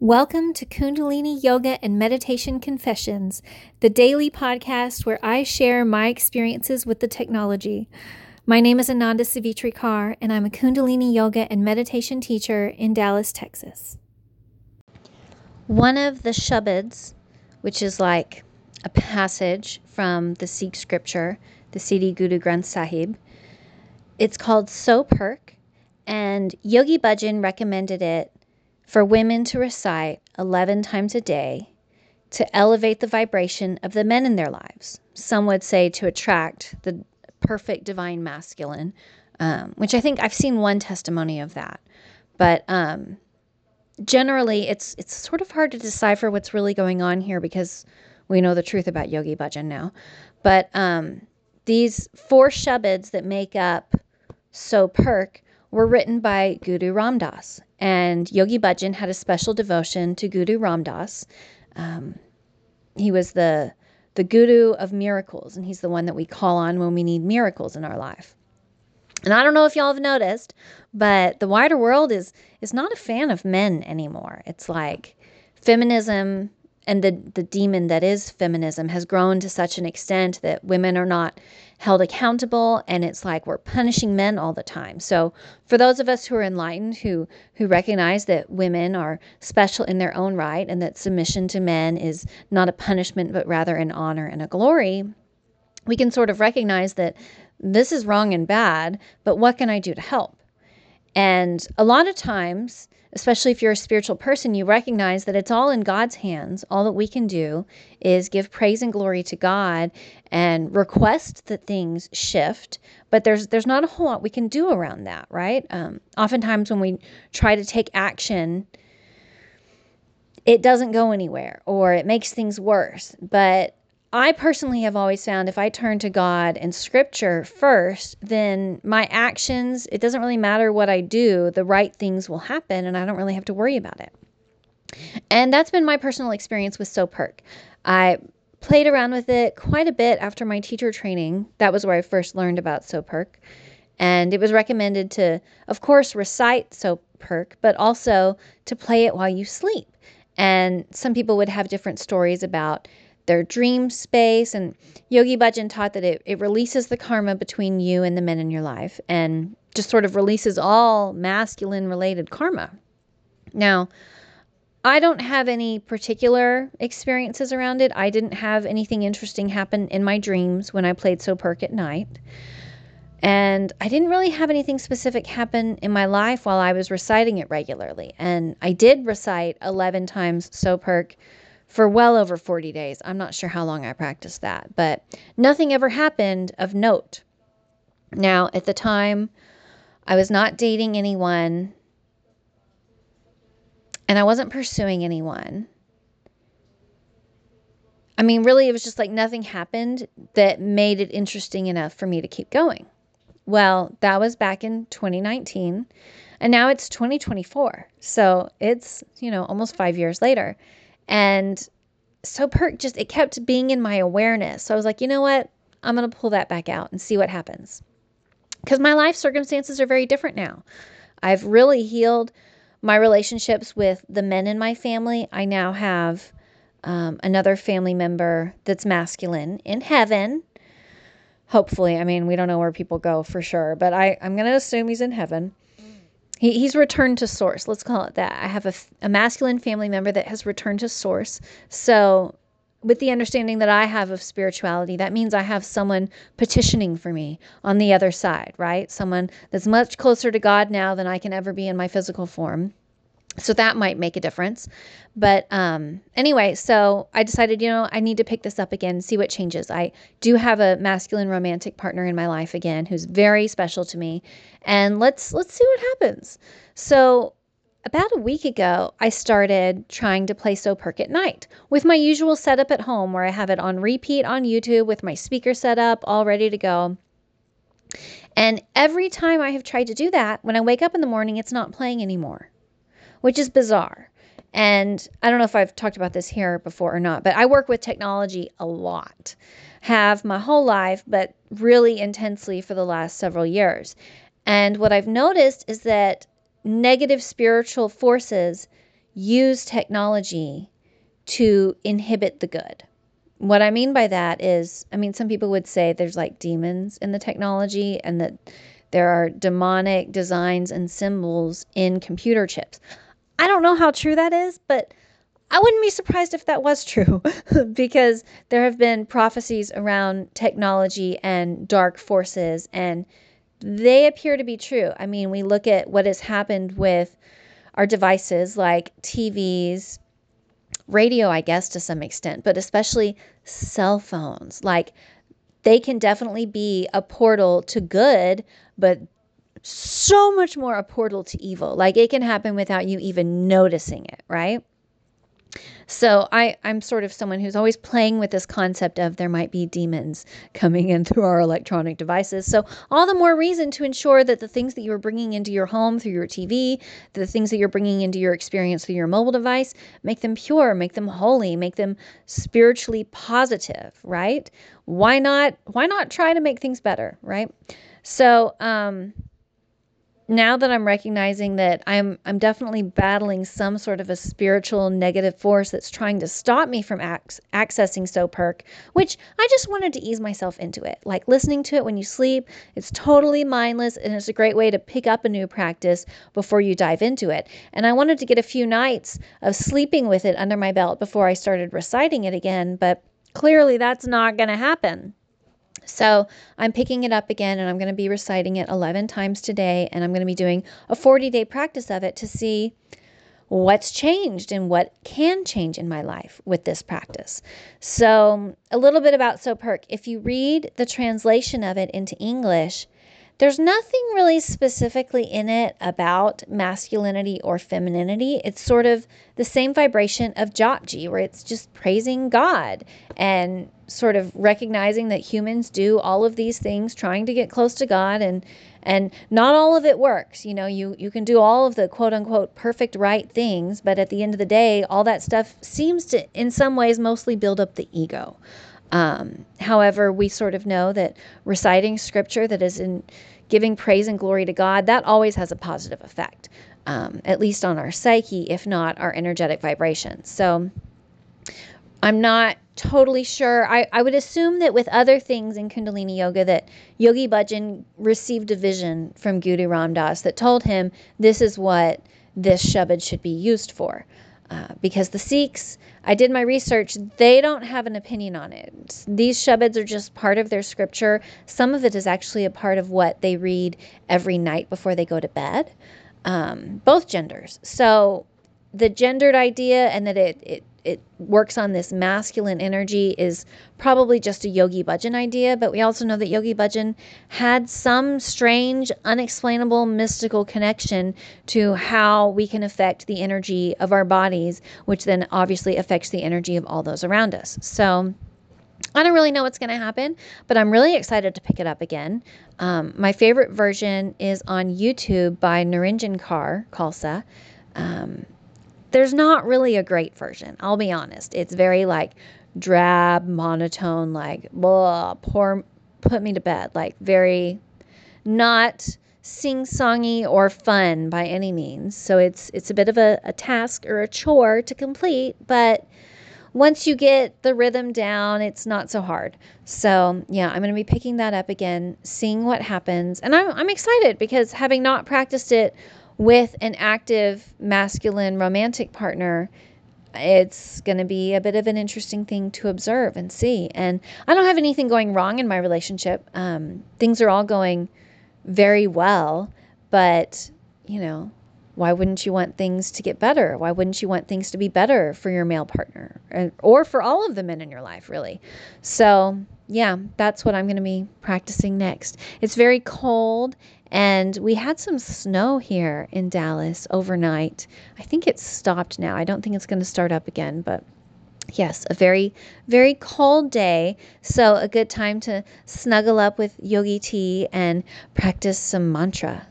Welcome to Kundalini Yoga and Meditation Confessions, the daily podcast where I share my experiences with the technology. My name is Ananda Savitri Kaur, and I'm a Kundalini Yoga and Meditation teacher in Dallas, Texas. One of the Shabads, which is like a passage from the Sikh scripture, the Siri Guru Granth Sahib, it's called So Purkh, and Yogi Bhajan recommended it for women to recite 11 times a day to elevate the vibration of the men in their lives. Some would say to attract the perfect divine masculine, um, which I think I've seen one testimony of that. But um, generally, it's it's sort of hard to decipher what's really going on here because we know the truth about Yogi Bhajan now. But um, these four Shabads that make up So Purkh were written by Guru Ram Dass. And Yogi Bhajan had a special devotion to Guru Ram Dass. Um, he was the the guru of miracles, and he's the one that we call on when we need miracles in our life. And I don't know if y'all have noticed, but the wider world is is not a fan of men anymore. It's like feminism and the the demon that is feminism has grown to such an extent that women are not held accountable and it's like we're punishing men all the time. So for those of us who are enlightened who who recognize that women are special in their own right and that submission to men is not a punishment but rather an honor and a glory, we can sort of recognize that this is wrong and bad, but what can I do to help? And a lot of times especially if you're a spiritual person, you recognize that it's all in God's hands. All that we can do is give praise and glory to God and request that things shift. But there's there's not a whole lot we can do around that, right? Um, oftentimes, when we try to take action, it doesn't go anywhere or it makes things worse. But I personally have always found if I turn to God and scripture first, then my actions, it doesn't really matter what I do, the right things will happen and I don't really have to worry about it. And that's been my personal experience with So Purkh. I played around with it quite a bit after my teacher training. That was where I first learned about So Purkh. And it was recommended to, of course, recite So Purkh, but also to play it while you sleep. And some people would have different stories about their dream space. And Yogi Bhajan taught that it, it releases the karma between you and the men in your life and just sort of releases all masculine related karma. Now, I don't have any particular experiences around it. I didn't have anything interesting happen in my dreams when I played So Purkh at night. And I didn't really have anything specific happen in my life while I was reciting it regularly. And I did recite 11 times So Purkh for well over 40 days. I'm not sure how long I practiced that, but nothing ever happened of note. Now, at the time, I was not dating anyone and I wasn't pursuing anyone. I mean, really, it was just like nothing happened that made it interesting enough for me to keep going. Well, that was back in 2019, and now it's 2024. So it's, you know, almost five years later. And So Purkh just it kept being in my awareness. So I was like, you know what? I'm going to pull that back out and see what happens. Cuz my life circumstances are very different now. I've really healed my relationships with the men in my family. I now have um, another family member that's masculine in heaven. Hopefully, I mean, we don't know where people go for sure, but I, I'm going to assume he's in heaven. He, he's returned to source. Let's call it that. I have a, a masculine family member that has returned to source. So, with the understanding that I have of spirituality, that means I have someone petitioning for me on the other side, right? Someone that's much closer to God now than I can ever be in my physical form. So that might make a difference. But um, anyway, so I decided, you know, I need to pick this up again, see what changes. I do have a masculine romantic partner in my life again who's very special to me, and let's let's see what happens. So about a week ago, I started trying to play So Purkh at night with my usual setup at home where I have it on repeat on YouTube with my speaker set up, all ready to go. And every time I have tried to do that, when I wake up in the morning, it's not playing anymore which is bizarre. And I don't know if I've talked about this here before or not, but I work with technology a lot. Have my whole life, but really intensely for the last several years. And what I've noticed is that negative spiritual forces use technology to inhibit the good. What I mean by that is, I mean, some people would say there's like demons in the technology and that there are demonic designs and symbols in computer chips. I don't know how true that is, but I wouldn't be surprised if that was true because there have been prophecies around technology and dark forces, and they appear to be true. I mean, we look at what has happened with our devices like TVs, radio, I guess, to some extent, but especially cell phones. Like, they can definitely be a portal to good, but so much more a portal to evil. Like, it can happen without you even noticing it, right? So I, I'm sort of someone who's always playing with this concept of there might be demons coming in through our electronic devices. So all the more reason to ensure that the things that you're bringing into your home through your TV, the things that you're bringing into your experience through your mobile device, make them pure, make them holy, make them spiritually positive, right? Why not? Why not try to make things better, right? So, um, now that I'm recognizing that I'm I'm definitely battling some sort of a spiritual negative force that's trying to stop me from ac- accessing So Purkh, which I just wanted to ease myself into it. Like listening to it when you sleep, it's totally mindless and it's a great way to pick up a new practice before you dive into it. And I wanted to get a few nights of sleeping with it under my belt before I started reciting it again, but clearly that's not going to happen. So I'm picking it up again and I'm going to be reciting it 11 times today. And I'm going to be doing a 40 day practice of it to see what's changed and what can change in my life with this practice. So, a little bit about So Purkh. If you read the translation of it into English, there's nothing really specifically in it about masculinity or femininity. It's sort of the same vibration of Japji, where it's just praising God and sort of recognizing that humans do all of these things trying to get close to God and and not all of it works. You know, you you can do all of the quote unquote perfect right things, but at the end of the day, all that stuff seems to in some ways mostly build up the ego. Um, however, we sort of know that reciting scripture that is in giving praise and glory to God, that always has a positive effect, um, at least on our psyche, if not our energetic vibrations. So I'm not totally sure. I, I would assume that with other things in Kundalini Yoga, that Yogi Bhajan received a vision from Guru Ram Dass that told him this is what this Shabad should be used for. Uh, because the Sikhs, I did my research, they don't have an opinion on it. These Shabads are just part of their scripture. Some of it is actually a part of what they read every night before they go to bed, um, both genders. So the gendered idea and that it, it it works on this masculine energy is probably just a Yogi Bhajan idea, but we also know that Yogi Bhajan had some strange, unexplainable, mystical connection to how we can affect the energy of our bodies, which then obviously affects the energy of all those around us. So, I don't really know what's going to happen, but I'm really excited to pick it up again. Um, my favorite version is on YouTube by Niranjan Kaur Khalsa. Um, there's not really a great version. I'll be honest. It's very like drab, monotone, like blah, poor, put me to bed. Like very not sing songy or fun by any means. So it's it's a bit of a, a task or a chore to complete, but once you get the rhythm down, it's not so hard. So, yeah, I'm going to be picking that up again, seeing what happens. And I'm, I'm excited because having not practiced it with an active masculine romantic partner, it's going to be a bit of an interesting thing to observe and see. And I don't have anything going wrong in my relationship. Um, things are all going very well, but you know, why wouldn't you want things to get better? Why wouldn't you want things to be better for your male partner uh, or for all of the men in your life, really? So, yeah, that's what I'm going to be practicing next. It's very cold and we had some snow here in Dallas overnight. I think it's stopped now. I don't think it's going to start up again, but yes, a very, very cold day. So, a good time to snuggle up with Yogi tea and practice some mantra.